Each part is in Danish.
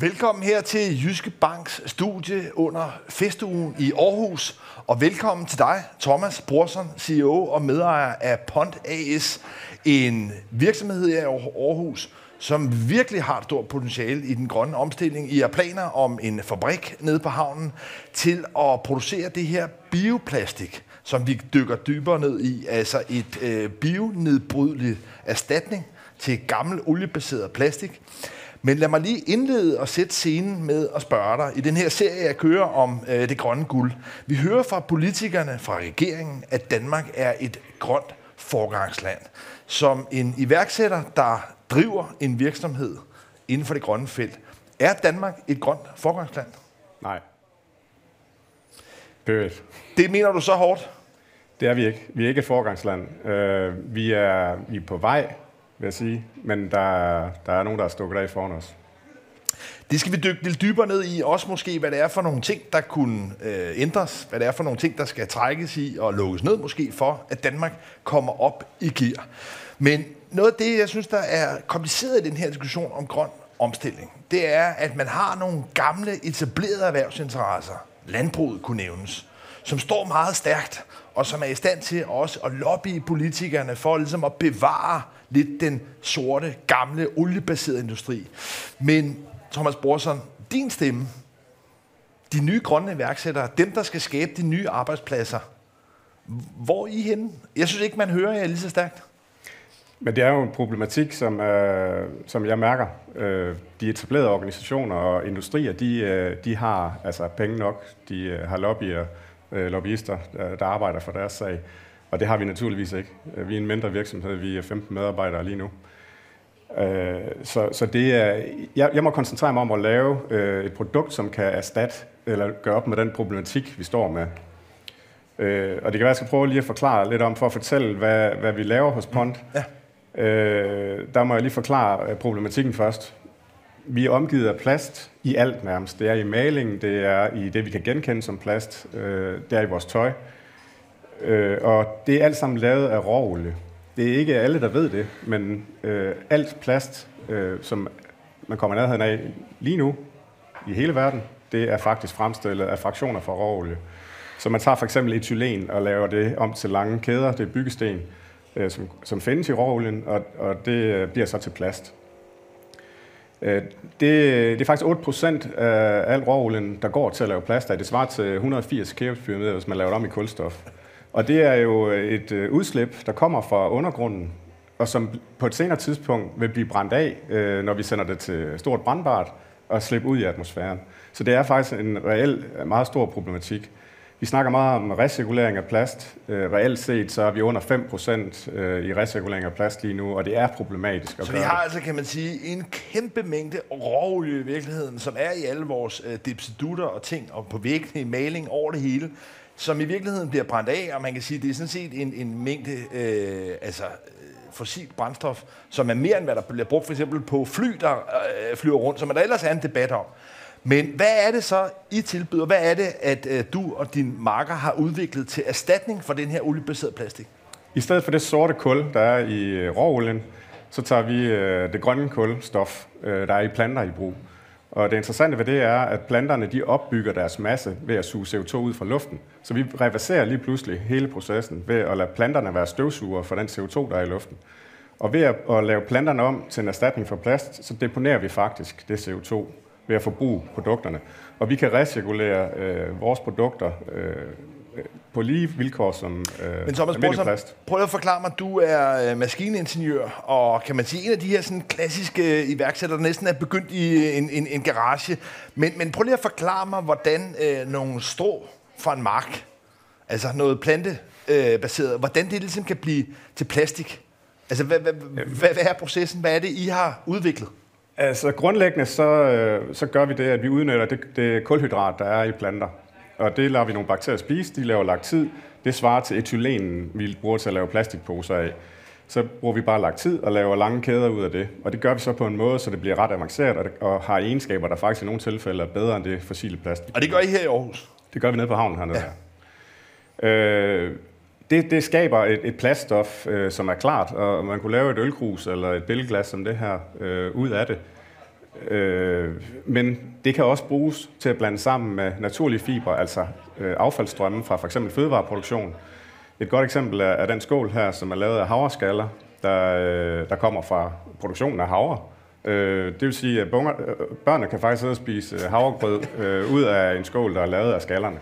Velkommen her til Jyske Banks studie under festugen i Aarhus. Og velkommen til dig, Thomas Brorson, CEO og medejer af Pont AS, en virksomhed her i Aarhus, som virkelig har et stort potentiale i den grønne omstilling. I har planer om en fabrik nede på havnen til at producere det her bioplastik, som vi dykker dybere ned i. Altså et øh, bionedbrydeligt erstatning til gammel oliebaseret plastik. Men lad mig lige indlede og sætte scenen med at spørge dig. I den her serie, jeg kører om øh, det grønne guld. Vi hører fra politikerne, fra regeringen, at Danmark er et grønt forgangsland. Som en iværksætter, der driver en virksomhed inden for det grønne felt. Er Danmark et grønt forgangsland? Nej. Period. Det mener du så hårdt? Det er vi ikke. Vi er ikke et forgangsland. Uh, vi, er, vi er på vej, vil jeg sige, men der, der er nogen, der er stukket af foran os. Det skal vi dykke lidt dybere ned i, også måske, hvad det er for nogle ting, der kunne øh, ændres, hvad det er for nogle ting, der skal trækkes i og lukkes ned måske for, at Danmark kommer op i gear. Men noget af det, jeg synes, der er kompliceret i den her diskussion om grøn omstilling, det er, at man har nogle gamle, etablerede erhvervsinteresser, landbruget kunne nævnes, som står meget stærkt, og som er i stand til også at lobbye politikerne for ligesom at bevare lidt den sorte, gamle, oliebaserede industri. Men Thomas Brorson, din stemme, de nye grønne iværksættere, dem, der skal skabe de nye arbejdspladser, hvor er I henne? Jeg synes ikke, man hører jer lige så stærkt. Men det er jo en problematik, som, øh, som jeg mærker. Øh, de etablerede organisationer og industrier, de, øh, de har altså penge nok. De øh, har lobbyer, øh, lobbyister, der, der arbejder for deres sag. Og det har vi naturligvis ikke. Vi er en mindre virksomhed, vi er 15 medarbejdere lige nu. Øh, så, så det er, jeg, jeg må koncentrere mig om at lave øh, et produkt, som kan erstatte eller gøre op med den problematik, vi står med. Øh, og det kan være, at jeg skal prøve lige at forklare lidt om, for at fortælle, hvad, hvad vi laver hos Pont. Ja. Der må jeg lige forklare problematikken først. Vi er omgivet af plast i alt nærmest. Det er i malingen, det er i det, vi kan genkende som plast, det er i vores tøj. Øh, Øh, og det er alt sammen lavet af råolie. Det er ikke alle, der ved det, men øh, alt plast, øh, som man kommer nærheden af lige nu i hele verden, det er faktisk fremstillet af fraktioner fra råolie. Så man tager for eksempel etylen og laver det om til lange kæder, det er byggesten, øh, som, som findes i råolien, og, og det øh, bliver så til plast. Øh, det, det er faktisk 8% af al råolien, der går til at lave plast af. Det svarer til 180 kæbepyramider, hvis man laver det om i kulstof. Og det er jo et øh, udslip, der kommer fra undergrunden, og som på et senere tidspunkt vil blive brændt af, øh, når vi sender det til stort brandbart og slippe ud i atmosfæren. Så det er faktisk en reel, meget stor problematik. Vi snakker meget om recirkulering af plast. Øh, reelt set så er vi under 5% øh, i recirkulering af plast lige nu, og det er problematisk. At så vi har altså, kan man sige, en kæmpe mængde råolie i virkeligheden, som er i alle vores øh, dipsedutter og ting, og på væggene i maling over det hele, som i virkeligheden bliver brændt af, og man kan sige, at det er sådan set en, en mængde øh, altså, øh, fossilt brændstof, som er mere end hvad der bliver brugt for eksempel på fly, der øh, flyver rundt, som der ellers er en debat om. Men hvad er det så, I tilbyder? Hvad er det, at øh, du og din marker har udviklet til erstatning for den her oliebaserede plastik? I stedet for det sorte kul, der er i øh, råolien, så tager vi øh, det grønne kulstof, øh, der er i planter i brug. Og det interessante ved det er, at planterne de opbygger deres masse ved at suge CO2 ud fra luften. Så vi reverserer lige pludselig hele processen ved at lade planterne være støvsuger for den CO2, der er i luften. Og ved at, lave planterne om til en erstatning for plast, så deponerer vi faktisk det CO2 ved at forbruge produkterne. Og vi kan recirkulere øh, vores produkter øh, på lige vilkår som øh, Men Thomas plast. prøv at forklare mig, du er øh, maskiningeniør, og kan man sige, en af de her sådan, klassiske iværksættere, der næsten er begyndt i en, en, en garage. Men, men prøv lige at forklare mig, hvordan øh, nogle strå fra en mark, altså noget plantebaseret, øh, hvordan det ligesom kan blive til plastik. Altså, hvad, hvad, hvad, hvad er processen? Hvad er det, I har udviklet? Altså, grundlæggende så, øh, så gør vi det, at vi udnytter det, det kulhydrat, der er i planter og det lader vi nogle bakterier spise, de laver laktid. Det svarer til etylenen, vi bruger til at lave plastikposer af. Så bruger vi bare laktid og laver lange kæder ud af det. Og det gør vi så på en måde, så det bliver ret avanceret og, og har egenskaber, der faktisk i nogle tilfælde er bedre end det fossile plastik. Og det gør I her i Aarhus? Det gør vi nede på havnen hernede. Ja. Øh, det, det skaber et, et plaststof, øh, som er klart, og man kunne lave et ølkrus eller et billedglas som det her øh, ud af det. Øh, men det kan også bruges til at blande sammen med naturlige fibre, altså øh, affaldsstrømme fra f.eks. fødevareproduktion. Et godt eksempel er, er den skål her, som er lavet af havreskaller, der, øh, der kommer fra produktionen af havre. Øh, det vil sige, at bunger, øh, børnene kan faktisk sidde og spise øh, havregrød øh, ud af en skål, der er lavet af skallerne.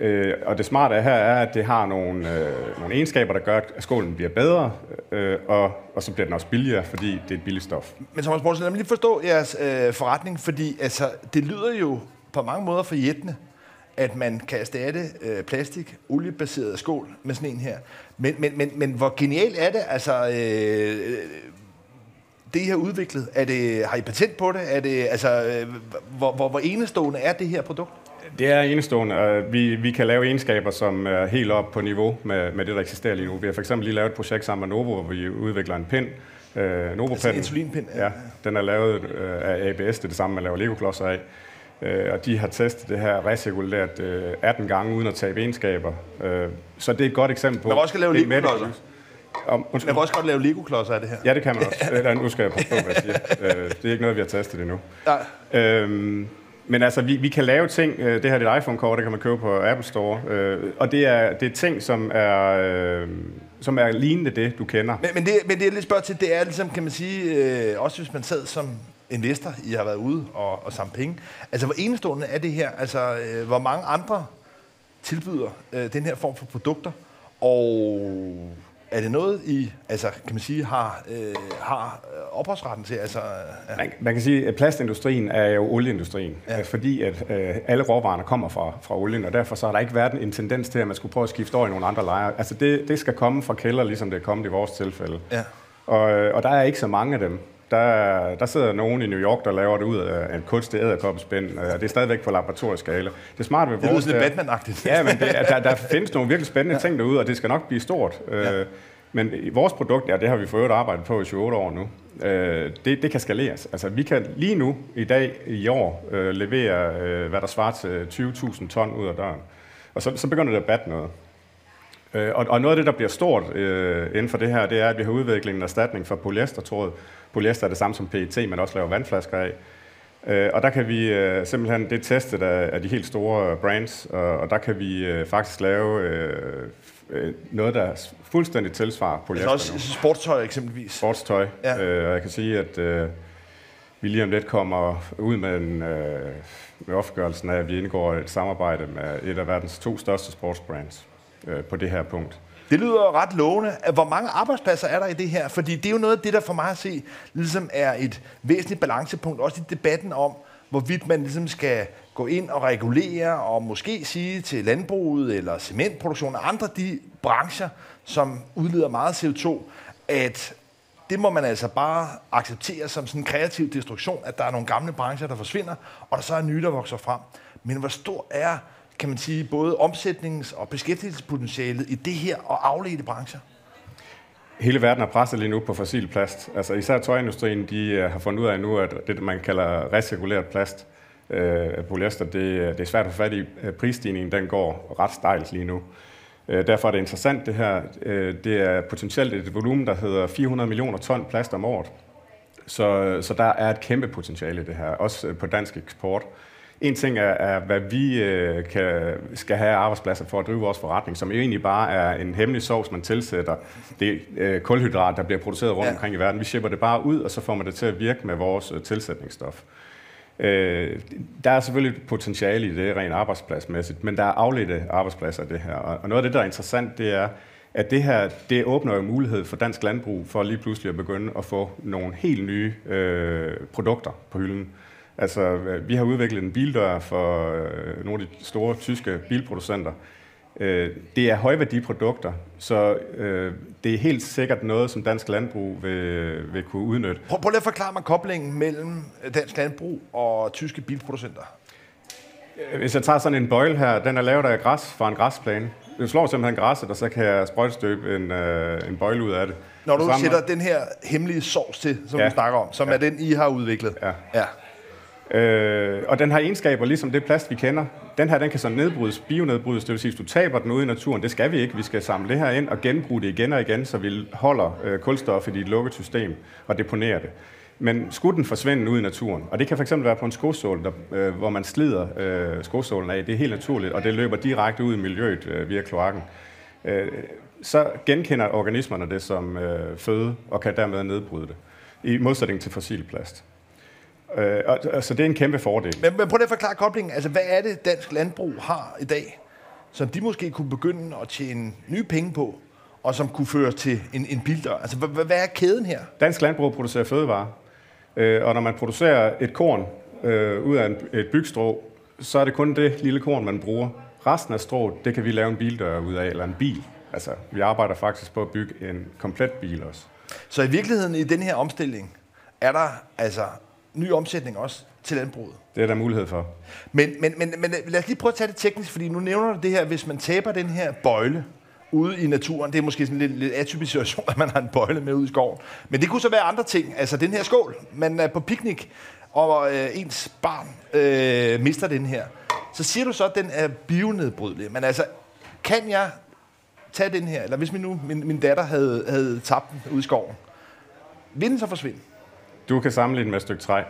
Øh, og det smarte her er, at det har nogle, øh, nogle egenskaber, der gør, at skålen bliver bedre, øh, og, og så bliver den også billigere, fordi det er et billigt stof. Men Thomas Borgsen, lad mig lige forstå jeres øh, forretning, fordi altså, det lyder jo på mange måder forjættende, at man kan erstatte øh, plastik, oliebaseret skål med sådan en her. Men, men, men, men hvor genialt er det? Altså, øh, øh det I har udviklet, er det, har I patent på det? Er det altså, øh, hvor, hvor, hvor enestående er det her produkt? Det er enestående. Vi, vi kan lave egenskaber, som er helt op på niveau med, med det, der eksisterer lige nu. Vi har for eksempel lige lavet et projekt sammen med Novo, hvor vi udvikler en pind. Øh, Novo altså insulinpind? Ja. ja. Den er lavet øh, af ABS, det er det samme, man laver Lego-klodser af. Øh, og de har testet det her recirkuleret øh, 18 gange uden at tabe egenskaber. Øh, så det er et godt eksempel på... Man kan også lave Lego-klodser. Om, man kan også godt lave Lego-klodser af det her. Ja, det kan man også. Eller, nu skal jeg passe på, hvad jeg siger. Øh, det er ikke noget, vi har testet endnu. Nej. Øhm, men altså, vi, vi kan lave ting, øh, det her er et iPhone-kort, det kan man købe på Apple Store, øh, og det er, det er ting, som er, øh, som er lignende det, du kender. Men, men, det, men det er lidt spørg til, det er ligesom, kan man sige, øh, også hvis man sad som investor, I har været ude og, og samle penge. Altså, hvor enestående er det her? Altså, øh, hvor mange andre tilbyder øh, den her form for produkter? Og er det noget, I altså, kan man sige, har, øh, har ophavsretten til? Altså, ja. man, man kan sige, at plastindustrien er jo olieindustrien, ja. fordi at øh, alle råvarerne kommer fra, fra olien, og derfor så har der ikke været en tendens til, at man skulle prøve at skifte over i nogle andre lejre. Altså det, det skal komme fra kælder, ligesom det er kommet i vores tilfælde. Ja. Og, øh, og der er ikke så mange af dem. Der, der sidder nogen i New York, der laver det ud af en kunstig æderkoppespind, og det er stadigvæk på laboratorieskala. Det er smart ved vores... Det lyder sådan lidt Batman-agtigt. Ja, men det, der, der findes nogle virkelig spændende ting derude, og det skal nok blive stort. Ja. Øh, men vores produkt, ja, det har vi for øvrigt arbejdet på i 28 år nu, øh, det, det kan skaleres. Altså, vi kan lige nu, i dag, i år, øh, levere, øh, hvad der svarer til 20.000 ton ud af døren. Og så, så begynder det at batte noget. Øh, og, og noget af det, der bliver stort øh, inden for det her, det er, at vi har udviklet en erstatning for polyestertråd. Polyester er det samme som PET, men også laver vandflasker af. Øh, og der kan vi øh, simpelthen, det er testet af, af de helt store brands, og, og der kan vi øh, faktisk lave øh, øh noget, der fuldstændig tilsvarer polyester Altså også sportstøj eksempelvis? Sportstøj. Ja. Øh, og jeg kan sige, at øh, vi lige om lidt kommer ud med, en, øh, med offentliggørelsen af, at vi indgår et samarbejde med et af verdens to største sportsbrands øh, på det her punkt. Det lyder ret lovende. Hvor mange arbejdspladser er der i det her? Fordi det er jo noget af det, der for mig at se, ligesom er et væsentligt balancepunkt, også i debatten om, hvorvidt man ligesom skal gå ind og regulere, og måske sige til landbruget eller cementproduktion og andre de brancher, som udleder meget CO2, at det må man altså bare acceptere som sådan en kreativ destruktion, at der er nogle gamle brancher, der forsvinder, og der så er nye, der vokser frem. Men hvor stor er kan man sige, både omsætnings- og beskæftigelsespotentialet i det her og afledte brancher? Hele verden er presset lige nu på fossil plast. Altså især tøjindustrien, de øh, har fundet ud af nu, at det, man kalder recirkuleret plast, øh, polyester, det, øh, det er svært at få fat i. Øh, prisstigningen den går ret stejlt lige nu. Derfor er det interessant det her. Det er potentielt et volumen, der hedder 400 millioner ton plast om året. Så, så der er et kæmpe potentiale i det her, også på dansk eksport. En ting er, er hvad vi øh, kan, skal have arbejdspladser for at drive vores forretning, som egentlig bare er en hemmelig sovs, man tilsætter. Det øh, kulhydrat, der bliver produceret rundt ja. omkring i verden. Vi shipper det bare ud, og så får man det til at virke med vores øh, tilsætningsstof. Øh, der er selvfølgelig potentiale i det rent arbejdspladsmæssigt, men der er afledte arbejdspladser i det her. Og noget af det, der er interessant, det er, at det her det åbner jo mulighed for dansk landbrug for lige pludselig at begynde at få nogle helt nye øh, produkter på hylden. Altså, vi har udviklet en bildør for øh, nogle af de store tyske bilproducenter. Øh, det er højværdiprodukter, så øh, det er helt sikkert noget, som dansk landbrug vil, vil kunne udnytte. Prøv, prøv lige at forklare mig koblingen mellem dansk landbrug og tyske bilproducenter. Hvis jeg tager sådan en bøjle her, den er lavet af græs fra en græsplæne. Jeg slår simpelthen græsset, og så kan jeg sprøjtestøbe en, øh, en bøjle ud af det. Når du sætter den her hemmelige sovs til, som ja. du snakker om, som ja. er den, I har udviklet. Ja. ja. Øh, og den har egenskaber, ligesom det plast, vi kender. Den her, den kan så nedbrydes, bionedbrydes, det vil sige, hvis du taber den ude i naturen, det skal vi ikke. Vi skal samle det her ind og genbruge det igen og igen, så vi holder øh, kulstoffet i et lukket system og deponerer det. Men skulle den forsvinde ud i naturen, og det kan fx være på en skosål, der, øh, hvor man slider øh, skosålen af, det er helt naturligt, og det løber direkte ud i miljøet øh, via kloakken, øh, så genkender organismerne det som øh, føde, og kan dermed nedbryde det, i modsætning til fossil plast. Øh, og, altså, det er en kæmpe fordel. Men, men prøv at forklare koblingen. Altså, hvad er det, dansk landbrug har i dag, som de måske kunne begynde at tjene nye penge på, og som kunne føre til en, en bildør? Altså, hvad, hvad er kæden her? Dansk landbrug producerer fødevarer, øh, og når man producerer et korn øh, ud af en, et bygstrå, så er det kun det lille korn, man bruger. Resten af strået, det kan vi lave en bildør ud af, eller en bil. Altså, vi arbejder faktisk på at bygge en komplet bil også. Så i virkeligheden i den her omstilling, er der altså ny omsætning også til landbruget. Det er der mulighed for. Men, men, men, men lad os lige prøve at tage det teknisk, fordi nu nævner du det her, hvis man taber den her bøjle ude i naturen, det er måske sådan en lidt, lidt atypisk situation, at man har en bøjle med ud i skoven. Men det kunne så være andre ting. Altså den her skål, man er på piknik, og øh, ens barn øh, mister den her. Så siger du så, at den er bionedbrydelig. Men altså, kan jeg tage den her, eller hvis min, nu, min, min datter havde, havde tabt den ude i skoven, vil den så forsvinde? Du kan sammenligne med et stykke træ.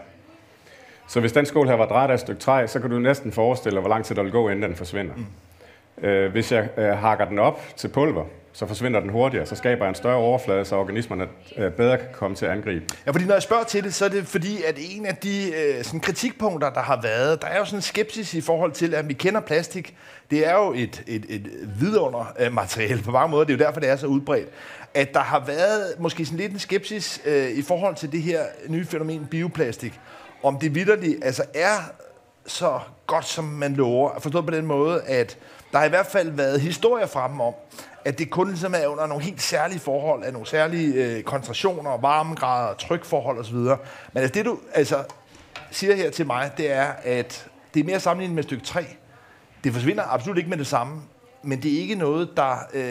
Så hvis den skål her var drejet af et stykke træ, så kan du næsten forestille dig, hvor lang tid der vil gå, inden den forsvinder. Mm. Øh, hvis jeg øh, hakker den op til pulver, så forsvinder den hurtigere, så skaber en større overflade, så organismerne øh, bedre kan komme til at angribe. Ja, fordi når jeg spørger til det, så er det fordi, at en af de øh, sådan kritikpunkter, der har været, der er jo sådan en skepsis i forhold til, at vi kender plastik. Det er jo et, et, et vidunder øh, materiale på mange måder, det er jo derfor, det er så udbredt. At der har været måske sådan lidt en skepsis øh, i forhold til det her nye fænomen bioplastik om det vidderligt altså er så godt, som man lover. Forstået på den måde, at der har i hvert fald været historier frem om, at det kun ligesom er under nogle helt særlige forhold, af nogle særlige øh, koncentrationer, varmegrader, trykforhold osv. Men altså, det du altså, siger her til mig, det er, at det er mere sammenlignet med stykke 3. Det forsvinder absolut ikke med det samme, men det er ikke noget, der, øh,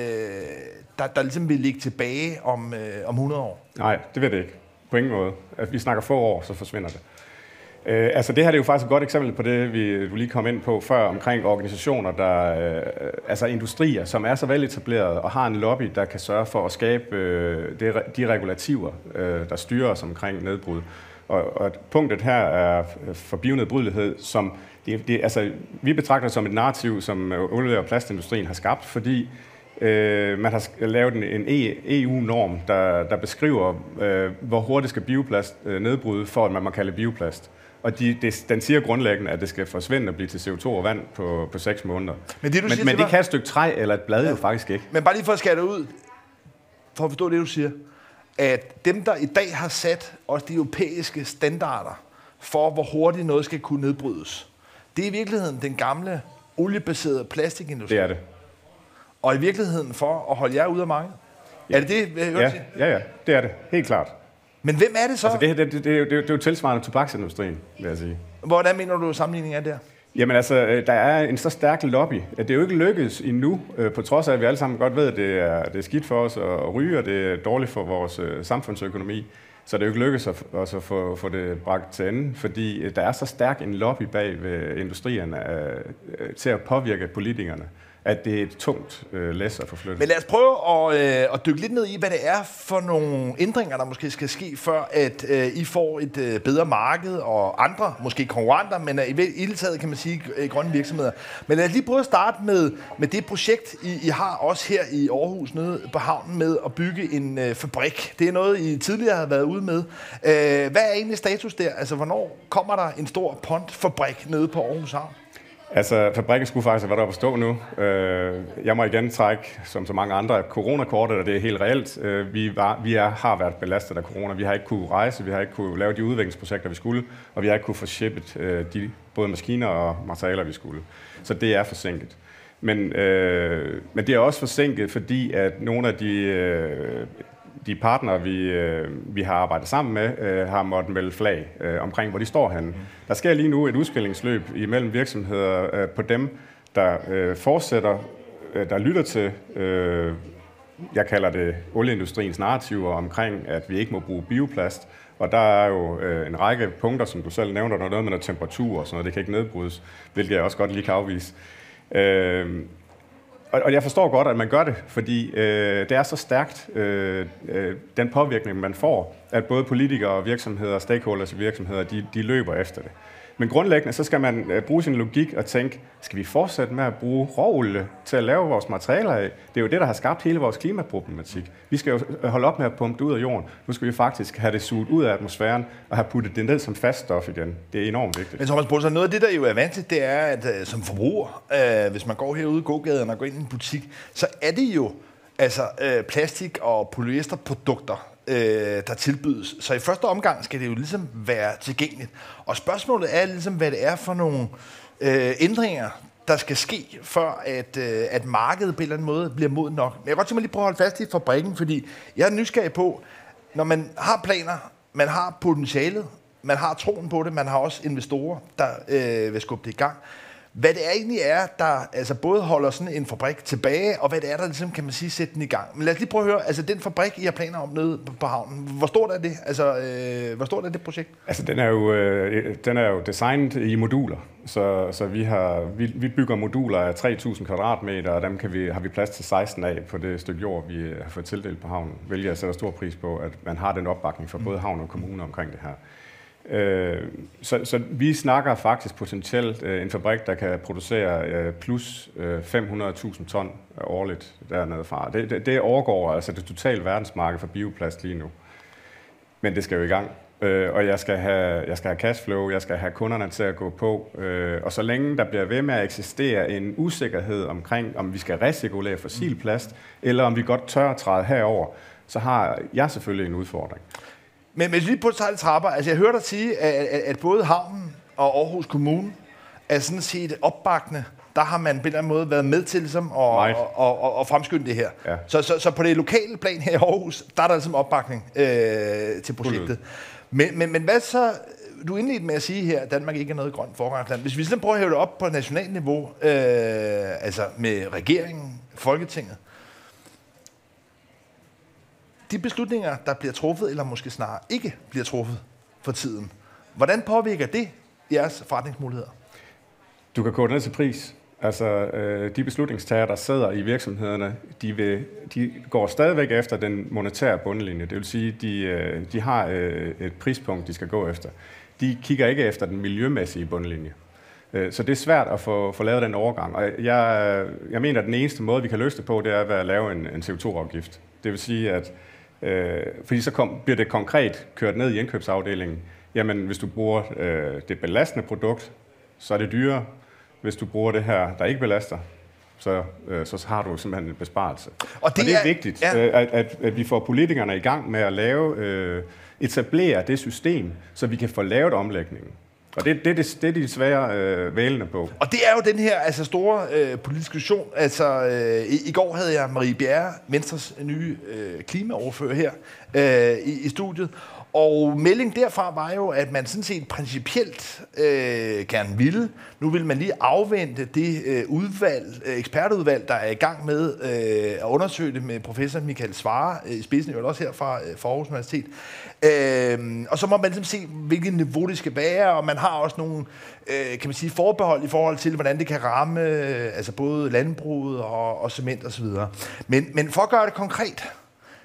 der, der ligesom vil ligge tilbage om, øh, om 100 år. Nej, det vil det ikke. På ingen måde. At vi snakker få år, så forsvinder det. Øh, altså det her det er jo faktisk et godt eksempel på det, vi du lige kom ind på før, omkring organisationer, der, øh, altså industrier, som er så veletableret og har en lobby, der kan sørge for at skabe øh, det, de regulativer, øh, der styrer os omkring nedbrud. Og, og punktet her er forbivnedbrydelighed, som det, det, altså, vi betragter som et narrativ, som øh, olie- og plastindustrien har skabt, fordi Øh, man har lavet en, en e EU-norm, der, der beskriver, øh, hvor hurtigt skal bioplast øh, nedbryde, for at man må kalde bioplast. Og de, det, den siger grundlæggende, at det skal forsvinde og blive til CO2 og vand på, på 6 måneder. Men det, du men, siger men det kan et stykke træ eller et blad ja. jo faktisk ikke. Men bare lige for at skære det ud, for at forstå det, du siger, at dem, der i dag har sat også de europæiske standarder for, hvor hurtigt noget skal kunne nedbrydes, det er i virkeligheden den gamle oliebaserede plastikindustri. Det er det. Og i virkeligheden for at holde jer ude af markedet. Ja. Er det det, jeg ja, ja, ja, det er det. Helt klart. Men hvem er det så? Altså det, det, det, det, er jo, det, er jo tilsvarende tobaksindustrien, vil jeg sige. Hvordan mener du, sammenligningen er der? Jamen altså, øh, der er en så stærk lobby, at det er jo ikke lykkedes endnu, øh, på trods af, at vi alle sammen godt ved, at det er, det er skidt for os at ryge, og det er dårligt for vores øh, samfundsøkonomi. Så det er jo ikke lykkedes at, også at få, få det bragt til ende, fordi der er så stærk en lobby bag ved industrierne til at påvirke politikerne at det er et tungt øh, læs at forflytte. Men lad os prøve at, øh, at dykke lidt ned i, hvad det er for nogle ændringer, der måske skal ske, før at øh, I får et øh, bedre marked og andre, måske konkurrenter, men øh, i hele taget kan man sige øh, grønne virksomheder. Men lad os lige prøve at starte med, med det projekt, I, I har også her i Aarhus nede på havnen med at bygge en øh, fabrik. Det er noget, I tidligere har været ude med. Øh, hvad er egentlig status der? Altså, hvornår kommer der en stor pontfabrik nede på Aarhus Havn? Altså, fabrikken skulle faktisk have været oppe at stå nu. Øh, jeg må igen trække, som så mange andre, coronakortet, og det er helt reelt. Øh, vi, var, vi er, har været belastet af corona. Vi har ikke kunne rejse, vi har ikke kunne lave de udviklingsprojekter, vi skulle, og vi har ikke kunne få shippet øh, de både maskiner og materialer, vi skulle. Så det er forsinket. Men, øh, men det er også forsinket, fordi at nogle af de øh, de partnere, vi, øh, vi har arbejdet sammen med, øh, har måttet melde flag øh, omkring, hvor de står henne. Der sker lige nu et udskillingsløb imellem virksomheder øh, på dem, der øh, fortsætter, øh, der lytter til, øh, jeg kalder det olieindustriens narrativer omkring, at vi ikke må bruge bioplast. Og der er jo øh, en række punkter, som du selv nævner, der er noget med noget temperatur og sådan noget, det kan ikke nedbrydes, hvilket jeg også godt lige kan afvise. Øh, og, og jeg forstår godt, at man gør det, fordi øh, det er så stærkt, øh, øh, den påvirkning, man får, at både politikere og virksomheder og stakeholders i virksomheder, de, de løber efter det. Men grundlæggende, så skal man øh, bruge sin logik og tænke, skal vi fortsætte med at bruge råolie til at lave vores materialer af? Det er jo det, der har skabt hele vores klimaproblematik. Vi skal jo øh, holde op med at pumpe det ud af jorden. Nu skal vi faktisk have det suget ud af atmosfæren og have puttet det ned som fast stof igen. Det er enormt vigtigt. Men Thomas Bolsen, noget af det, der jo er vanskeligt, det er, at øh, som forbruger, øh, hvis man går herude i gågaden og går ind i en butik, så er det jo altså øh, plastik- og polyesterprodukter, øh, der tilbydes. Så i første omgang skal det jo ligesom være tilgængeligt. Og spørgsmålet er ligesom, hvad det er for nogle øh, ændringer, der skal ske, for at, øh, at markedet på en eller anden måde bliver modent nok. Men jeg kan godt tænke mig lige prøve at holde fast i fabrikken, fordi jeg er nysgerrig på, når man har planer, man har potentialet, man har troen på det, man har også investorer, der øh, vil skubbe det i gang hvad det egentlig er, der altså både holder sådan en fabrik tilbage, og hvad det er, der ligesom, kan man sige, sætte den i gang. Men lad os lige prøve at høre, altså den fabrik, I har planer om nede på, på havnen, hvor stort er det? Altså, øh, hvor stort er det projekt? Altså, den er jo, øh, den er jo designet i moduler, så, så vi, har, vi, vi bygger moduler af 3.000 kvadratmeter, og dem kan vi, har vi plads til 16 af på det stykke jord, vi har fået tildelt på havnen, hvilket jeg sætter stor pris på, at man har den opbakning fra både havn og kommune omkring det her. Øh, så, så vi snakker faktisk potentielt øh, en fabrik, der kan producere øh, plus 500.000 ton årligt dernede fra. Det, det, det overgår altså det totale verdensmarked for bioplast lige nu. Men det skal jo i gang. og jeg skal, have, jeg skal have cashflow, jeg skal have kunderne til at gå på. og så længe der bliver ved med at eksistere en usikkerhed omkring, om vi skal recirkulere fossil plast, eller om vi godt tør at træde herover, så har jeg selvfølgelig en udfordring. Men, men lige på et trapper, altså jeg hørte dig sige, at, at, både havnen og Aarhus Kommune er sådan set opbakende. Der har man på en eller anden måde været med til ligesom, at, og, og, og, og fremskynde det her. Ja. Så, så, så på det lokale plan her i Aarhus, der er der ligesom opbakning øh, til projektet. Men, men, men hvad så, du indledte med at sige her, at Danmark ikke er noget grønt forgangsland. Hvis vi sådan prøver at hæve det op på nationalt niveau, øh, altså med regeringen, Folketinget, de beslutninger, der bliver truffet, eller måske snarere ikke bliver truffet for tiden, hvordan påvirker det jeres forretningsmuligheder? Du kan gå ned til pris. Altså, øh, de beslutningstager, der sidder i virksomhederne, de, vil, de går stadigvæk efter den monetære bundlinje. Det vil sige, de, øh, de har øh, et prispunkt, de skal gå efter. De kigger ikke efter den miljømæssige bundlinje. Øh, så det er svært at få, få lavet den overgang. Og jeg, jeg mener, at den eneste måde, vi kan løse det på, det er ved at lave en, en CO2-afgift. Det vil sige, at Øh, fordi så kom, bliver det konkret kørt ned i indkøbsafdelingen. Jamen, hvis du bruger øh, det belastende produkt, så er det dyrere. Hvis du bruger det her, der ikke belaster, så, øh, så har du simpelthen en besparelse. Og det, og det er, er vigtigt, ja. øh, at, at, at vi får politikerne i gang med at lave, øh, etablere det system, så vi kan få lavet omlægningen. Og det, det, det, det er de svære øh, vælende på. Og det er jo den her altså, store øh, politiske diskussion. Altså, øh, i, I går havde jeg Marie Bjerre, Venstres nye øh, klimaoverfører her øh, i, i studiet. Og meldingen derfra var jo, at man sådan set principielt øh, gerne ville. Nu vil man lige afvente det øh, udvalg, øh, ekspertudvalg, der er i gang med øh, at undersøge det med professor Michael Svare øh, i spidsen, jo også her fra, øh, fra Aarhus Universitet. Øh, og så må man ligesom se, hvilket niveau det skal være, og man har også nogle øh, kan man sige, forbehold i forhold til, hvordan det kan ramme øh, altså både landbruget og, og cement osv. Men, men for at gøre det konkret,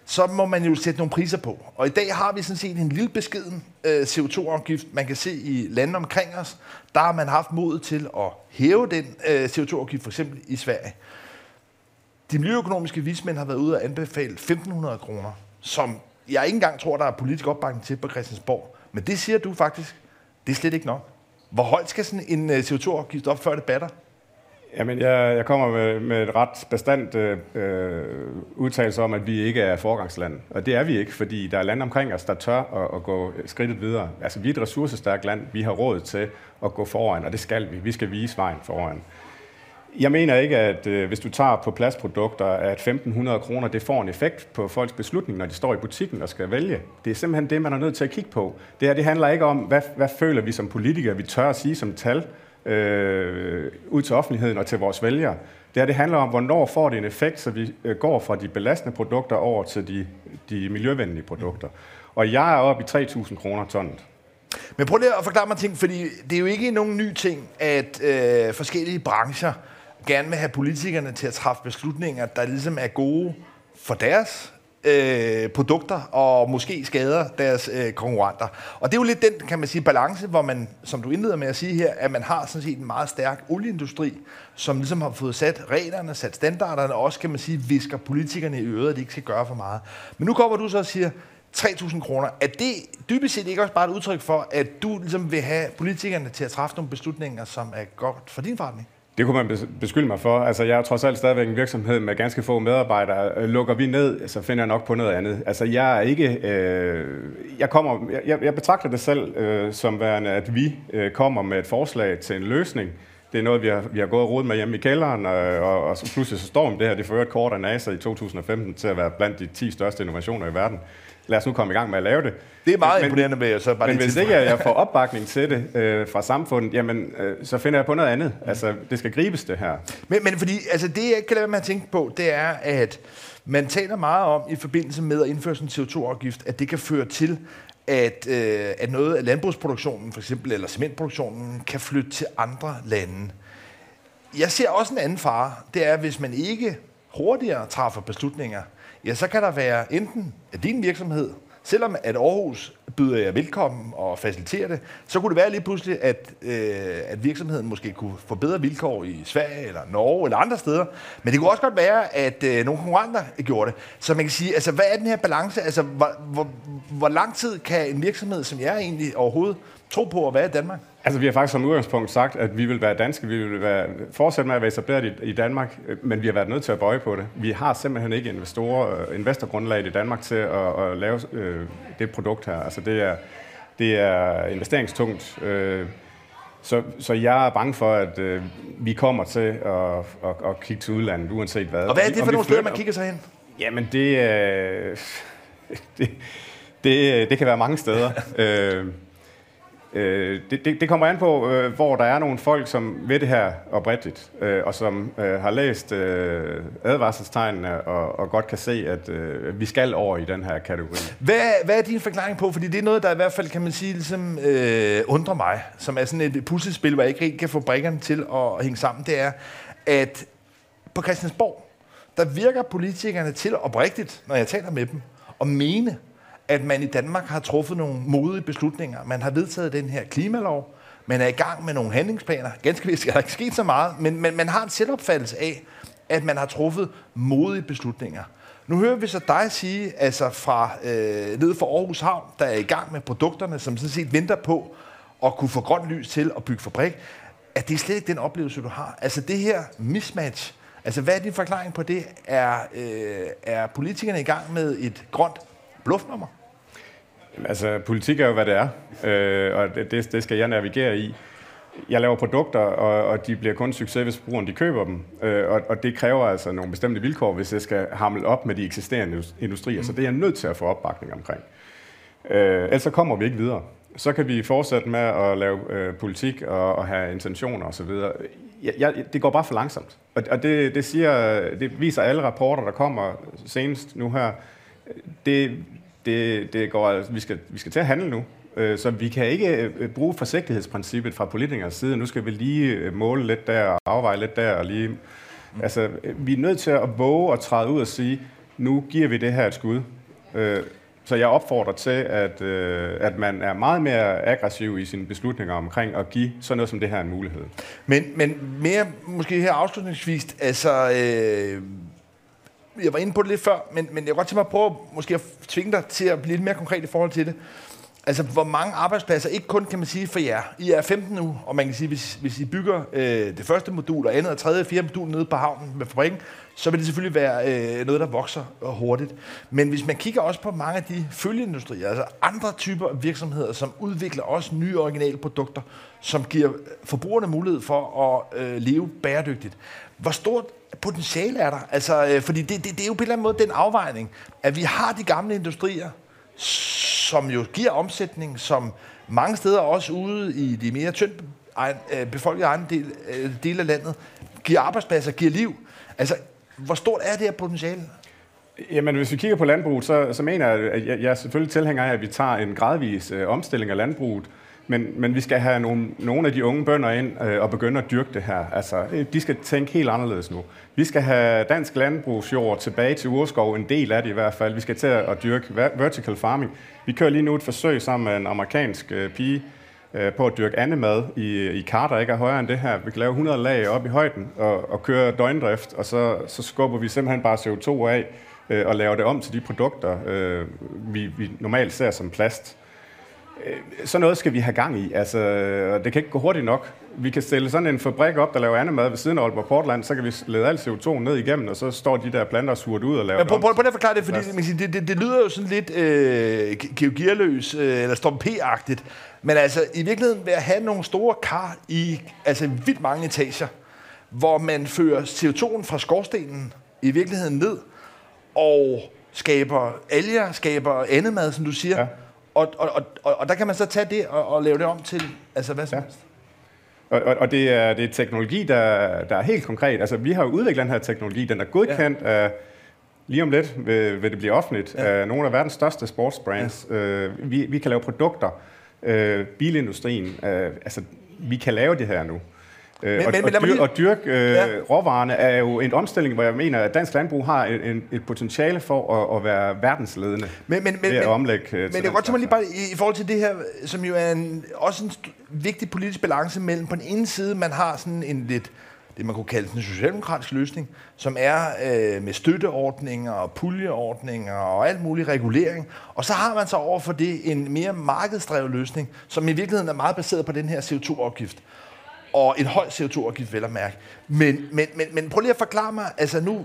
så må man jo sætte nogle priser på. Og i dag har vi sådan set en lille beskeden øh, CO2-afgift. Man kan se i lande omkring os, der har man haft mod til at hæve den øh, CO2-afgift, for eksempel i Sverige. De miljøøkonomiske vismænd har været ude og anbefale 1.500 kroner, som jeg ikke engang tror, der er politisk opbakning til på Christiansborg. Men det siger du faktisk, det er slet ikke nok. Hvor højt skal sådan en øh, CO2-afgift op, før det batter? Jamen, jeg, jeg kommer med, med et ret bestandt øh, øh, udtalelse om, at vi ikke er forgangsland. Og det er vi ikke, fordi der er lande omkring os, der tør at, at gå skridtet videre. Altså, vi er et ressourcestærkt land. Vi har råd til at gå foran, og det skal vi. Vi skal vise vejen foran. Jeg mener ikke, at øh, hvis du tager på plastprodukter, at 1.500 kroner det får en effekt på folks beslutning, når de står i butikken og skal vælge. Det er simpelthen det, man er nødt til at kigge på. Det her det handler ikke om, hvad, hvad føler vi som politikere, vi tør at sige som tal øh, ud til offentligheden og til vores vælgere. Det her det handler om, hvornår får det en effekt, så vi øh, går fra de belastende produkter over til de, de miljøvenlige produkter. Og jeg er oppe i 3.000 kroner tonnet. Men prøv lige at forklare mig ting, fordi det er jo ikke nogen ny ting, at øh, forskellige brancher gerne vil have politikerne til at træffe beslutninger, der ligesom er gode for deres øh, produkter og måske skader deres øh, konkurrenter. Og det er jo lidt den, kan man sige, balance, hvor man, som du indleder med at sige her, at man har sådan set en meget stærk olieindustri, som ligesom har fået sat reglerne, sat standarderne, og også kan man sige, visker politikerne i øret, at de ikke skal gøre for meget. Men nu kommer du så og siger, 3.000 kroner. Er det dybest set ikke også bare et udtryk for, at du ligesom vil have politikerne til at træffe nogle beslutninger, som er godt for din forretning? Det kunne man beskylde mig for. Altså, jeg er trods alt stadigvæk en virksomhed med ganske få medarbejdere. Øh, lukker vi ned, så finder jeg nok på noget andet. Altså, jeg er ikke... Øh, jeg, kommer, jeg, jeg betragter det selv øh, som værende, at vi øh, kommer med et forslag til en løsning. Det er noget, vi har, vi har gået og rodet med hjemme i kælderen, øh, og, og, og pludselig så står det her. Det fører et kort af NASA i 2015 til at være blandt de 10 største innovationer i verden lad os nu komme i gang med at lave det. Det er meget men, imponerende med så bare Men hvis ikke jeg får opbakning til det øh, fra samfundet, jamen, øh, så finder jeg på noget andet. Altså, det skal gribes, det her. Men, men fordi, altså, det jeg kan lade med at tænke på, det er, at man taler meget om i forbindelse med at indføre sådan en CO2-afgift, at det kan føre til, at, øh, at noget af landbrugsproduktionen, for eksempel, eller cementproduktionen, kan flytte til andre lande. Jeg ser også en anden fare. Det er, hvis man ikke hurtigere træffer beslutninger, ja, så kan der være enten at din virksomhed, selvom at Aarhus byder jer velkommen og faciliterer det, så kunne det være lige pludselig, at, øh, at virksomheden måske kunne få bedre vilkår i Sverige eller Norge eller andre steder. Men det kunne også godt være, at øh, nogle konkurrenter gjorde det. Så man kan sige, altså hvad er den her balance? Altså hvor, hvor, hvor lang tid kan en virksomhed som jeg egentlig overhovedet tro på at være i Danmark? Altså, vi har faktisk som udgangspunkt sagt, at vi vil være danske, vi vil være, fortsætte med at være etableret i, i Danmark, men vi har været nødt til at bøje på det. Vi har simpelthen ikke investorer, øh, investorgrundlag i Danmark til at, at lave øh, det produkt her. Altså, det er, det er investeringstungt. Øh, så, så jeg er bange for, at øh, vi kommer til at, at, at kigge til udlandet, uanset hvad. Og hvad er det for nogle steder, man kigger sig hen? Jamen, det, øh, det, det, det kan være mange steder. øh, Øh, det, det, det kommer an på, øh, hvor der er nogle folk, som ved det her oprigtigt, øh, og som øh, har læst øh, advarselstegnene og, og godt kan se, at øh, vi skal over i den her kategori. Hvad, hvad er din forklaring på? Fordi det er noget, der i hvert fald, kan man sige, ligesom, øh, undrer mig, som er sådan et puslespil, hvor jeg ikke rigtig kan få brikkerne til at hænge sammen. Det er, at på Christiansborg, der virker politikerne til oprigtigt, når jeg taler med dem, at mene, at man i Danmark har truffet nogle modige beslutninger. Man har vedtaget den her klimalov, man er i gang med nogle handlingsplaner. Ganske vist er der ikke sket så meget, men, men man har en selvopfattelse af, at man har truffet modige beslutninger. Nu hører vi så dig sige, altså fra øh, nede fra Aarhus Havn, der er i gang med produkterne, som sådan set venter på at kunne få grønt lys til at bygge fabrik, at det er slet ikke den oplevelse, du har. Altså det her mismatch, altså hvad er din forklaring på det? Er, øh, er politikerne i gang med et grønt bluffnummer? Altså, politik er jo, hvad det er, øh, og det, det skal jeg navigere i. Jeg laver produkter, og, og de bliver kun succes, hvis brugerne de køber dem. Øh, og, og det kræver altså nogle bestemte vilkår, hvis jeg skal hamle op med de eksisterende industrier. Mm. Så det er jeg nødt til at få opbakning omkring. Øh, ellers så kommer vi ikke videre. Så kan vi fortsætte med at lave øh, politik og, og have intentioner osv. Jeg, jeg, det går bare for langsomt. Og, og det, det, siger, det viser alle rapporter, der kommer senest nu her. Det, det, det går, altså, vi, skal, vi skal til at handle nu. Øh, så vi kan ikke øh, bruge forsigtighedsprincippet fra politikers side. Nu skal vi lige øh, måle lidt der og afveje lidt der. Og lige, mm. altså, vi er nødt til at våge og træde ud og sige, nu giver vi det her et skud. Så jeg opfordrer til, at, at man er meget mere aggressiv i sine beslutninger omkring at give sådan noget som det her en mulighed. Men, men mere måske her afslutningsvis, altså... Øh jeg var inde på det lidt før, men, men jeg kan godt tænke mig at prøve måske at tvinge dig til at blive lidt mere konkret i forhold til det. Altså, hvor mange arbejdspladser, ikke kun kan man sige for jer, I er 15 nu, og man kan sige, hvis, hvis I bygger øh, det første modul, og andet, og tredje og fjerde modul nede på havnen med fabrikken, så vil det selvfølgelig være øh, noget, der vokser hurtigt. Men hvis man kigger også på mange af de følgeindustrier, altså andre typer af virksomheder, som udvikler også nye originale produkter, som giver forbrugerne mulighed for at øh, leve bæredygtigt. Hvor stort potentiale er der? Altså, øh, fordi det, det, det er jo på en eller anden måde den afvejning, at vi har de gamle industrier, som jo giver omsætning, som mange steder også ude i de mere tyndt øh, befolkede egen del, øh, del af landet, giver arbejdspladser, giver liv. Altså, hvor stort er det her potentiale? Jamen, hvis vi kigger på landbruget, så, så mener jeg, at jeg, jeg er selvfølgelig tilhænger af, at vi tager en gradvis øh, omstilling af landbruget, men, men vi skal have nogle, nogle af de unge bønder ind øh, og begynde at dyrke det her. Altså, øh, de skal tænke helt anderledes nu. Vi skal have dansk landbrugsjord tilbage til urskov, en del af det i hvert fald. Vi skal til at dyrke vertical farming. Vi kører lige nu et forsøg sammen med en amerikansk øh, pige, øh, på at dyrke andemad i, i kar, der ikke er højere end det her. Vi kan lave 100 lag op i højden og, og køre døgndrift, og så, så skubber vi simpelthen bare CO2 af øh, og laver det om til de produkter, øh, vi, vi normalt ser som plast. Øh, så noget skal vi have gang i. Altså, det kan ikke gå hurtigt nok. Vi kan stille sådan en fabrik op, der laver andemad ved siden af Aalborg Portland, så kan vi lede al CO2 ned igennem, og så står de der planter surt ud og laver Men prøv, prøv, prøv at forklare det, fordi det, det, det, det lyder jo sådan lidt øh, geogirløs, øh, eller Storm P-agtigt. Men altså, i virkeligheden ved at have nogle store kar i altså vildt mange etager, hvor man fører CO2'en fra skorstenen i virkeligheden ned, og skaber alger, skaber andemad, som du siger, ja og, og, og, og der kan man så tage det og, og lave det om til altså hvad som ja. helst. Og, og, og det, er, det er teknologi, der, der er helt konkret. Altså, vi har udviklet den her teknologi. Den er godkendt ja. af, lige om lidt vil, vil det blive offentligt, ja. af nogle af verdens største sportsbrands. Ja. Øh, vi, vi kan lave produkter. Øh, bilindustrien. Øh, altså, vi kan lave det her nu. Øh, men, og, men, og, dyr, og dyrke øh, ja. råvarerne er jo en omstilling, hvor jeg mener, at dansk landbrug har en, et potentiale for at, at være verdensledende men, men, men, ved at omlægge Men, men jeg kan godt tænke mig lige bare i, i forhold til det her, som jo er en, også en vigtig politisk balance mellem på den ene side, man har sådan en lidt det, man kunne kalde en socialdemokratisk løsning, som er øh, med støtteordninger og puljeordninger og alt mulig regulering. Og så har man så over for det en mere markedsdrevet løsning, som i virkeligheden er meget baseret på den her CO2-afgift og en høj CO2-afgift, vel at mærke. Men, men, men, men prøv lige at forklare mig, altså nu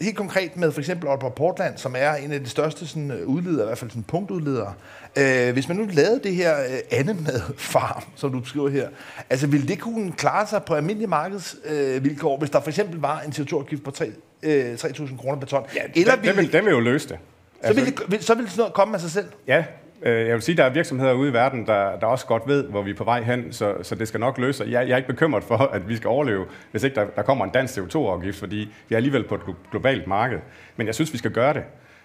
helt konkret med for eksempel Aalborg Portland, som er en af de største sådan, øh, udledere, i hvert fald sådan punktudledere. Øh, hvis man nu lavede det her øh, andemad farm, som du beskriver her, altså ville det kunne klare sig på almindelige markedsvilkår, øh, hvis der for eksempel var en CO2-afgift på 3, øh, 3.000 kroner per ton? Ja, Eller den, ville, den, vil, den vil jo løse det. Så, altså, ville det, så ville sådan noget komme af sig selv? Ja, jeg vil sige, at der er virksomheder ude i verden, der, der også godt ved, hvor vi er på vej hen, så, så det skal nok løse. Jeg, jeg er ikke bekymret for, at vi skal overleve, hvis ikke der, der kommer en dansk CO2-afgift, fordi vi er alligevel på et globalt marked. Men jeg synes, vi skal gøre det.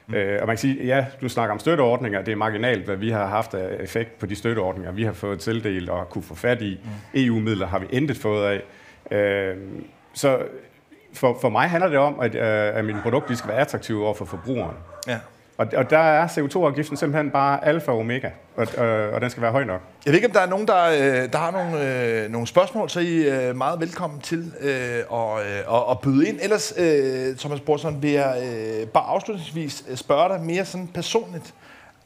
Mm. Øh, og man kan sige, ja, du snakker om støtteordninger, det er marginalt, hvad vi har haft af effekt på de støtteordninger, vi har fået tildelt og kunne få fat i. Mm. EU-midler har vi intet fået af. Øh, så for, for mig handler det om, at, øh, at mine produkter skal være attraktive over for forbrugeren. Ja. Og, og der er CO2-afgiften simpelthen bare alfa og omega, og, og, og den skal være høj nok. Jeg ved ikke, om der er nogen, der, øh, der har nogle, øh, nogle spørgsmål, så I er øh, meget velkommen til øh, at, øh, og, at byde ind. Ellers, øh, Thomas Borsen, vil jeg øh, bare afslutningsvis øh, spørge dig mere sådan personligt,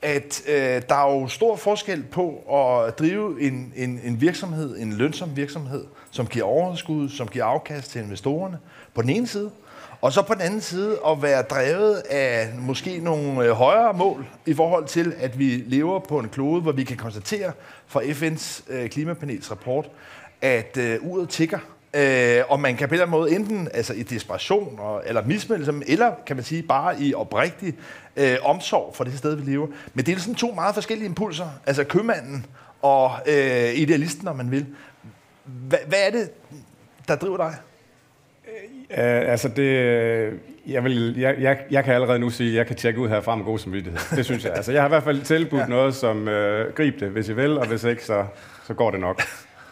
at øh, der er jo stor forskel på at drive en, en, en virksomhed, en lønsom virksomhed, som giver overskud, som giver afkast til investorerne, på den ene side, og så på den anden side at være drevet af måske nogle øh, højere mål i forhold til, at vi lever på en klode, hvor vi kan konstatere fra FN's øh, klimapanels rapport, at øh, uret tigger. Øh, og man kan på en eller anden måde enten altså i desperation og, eller mismelde eller kan man sige bare i oprigtig øh, omsorg for det sted, vi lever. Men det er sådan to meget forskellige impulser. Altså købmanden og øh, idealisten, om man vil. Hva, hvad er det, der driver dig? Uh, altså det, jeg, vil, jeg, jeg, jeg kan allerede nu sige, at jeg kan tjekke ud herfra med god samvittighed. Det synes jeg. Altså, jeg har i hvert fald tilbudt ja. noget, som uh, grib det, hvis I vil, og hvis ikke, så, så går det nok.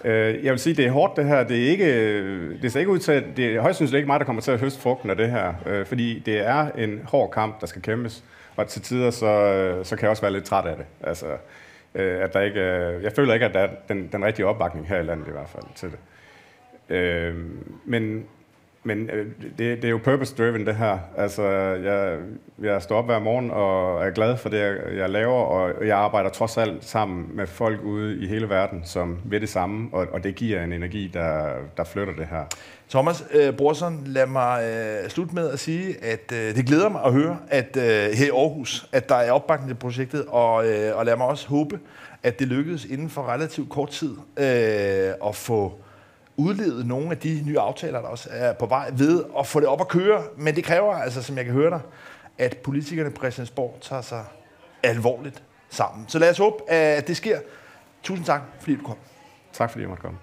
Uh, jeg vil sige, det er hårdt det her. Det er ikke, det ser ikke ud til, at det er højst synes ikke mig, der kommer til at høste frugten af det her. Uh, fordi det er en hård kamp, der skal kæmpes. Og til tider, så, så kan jeg også være lidt træt af det. Altså, uh, at der ikke, jeg føler ikke, at der er den, den rigtige opbakning her i landet i hvert fald til det. Uh, men men øh, det, det er jo purpose-driven, det her. Altså, jeg, jeg står op hver morgen og er glad for det, jeg, jeg laver, og jeg arbejder trods alt sammen med folk ude i hele verden, som ved det samme, og, og det giver en energi, der, der flytter det her. Thomas øh, Brorson, lad mig øh, slutte med at sige, at øh, det glæder mig at høre, at øh, her i Aarhus, at der er opbakning til projektet, og, øh, og lad mig også håbe, at det lykkedes inden for relativt kort tid øh, at få udlede nogle af de nye aftaler, der også er på vej ved at få det op at køre. Men det kræver, altså, som jeg kan høre dig, at politikerne på Christiansborg tager sig alvorligt sammen. Så lad os håbe, at det sker. Tusind tak, fordi du kom. Tak fordi jeg måtte komme.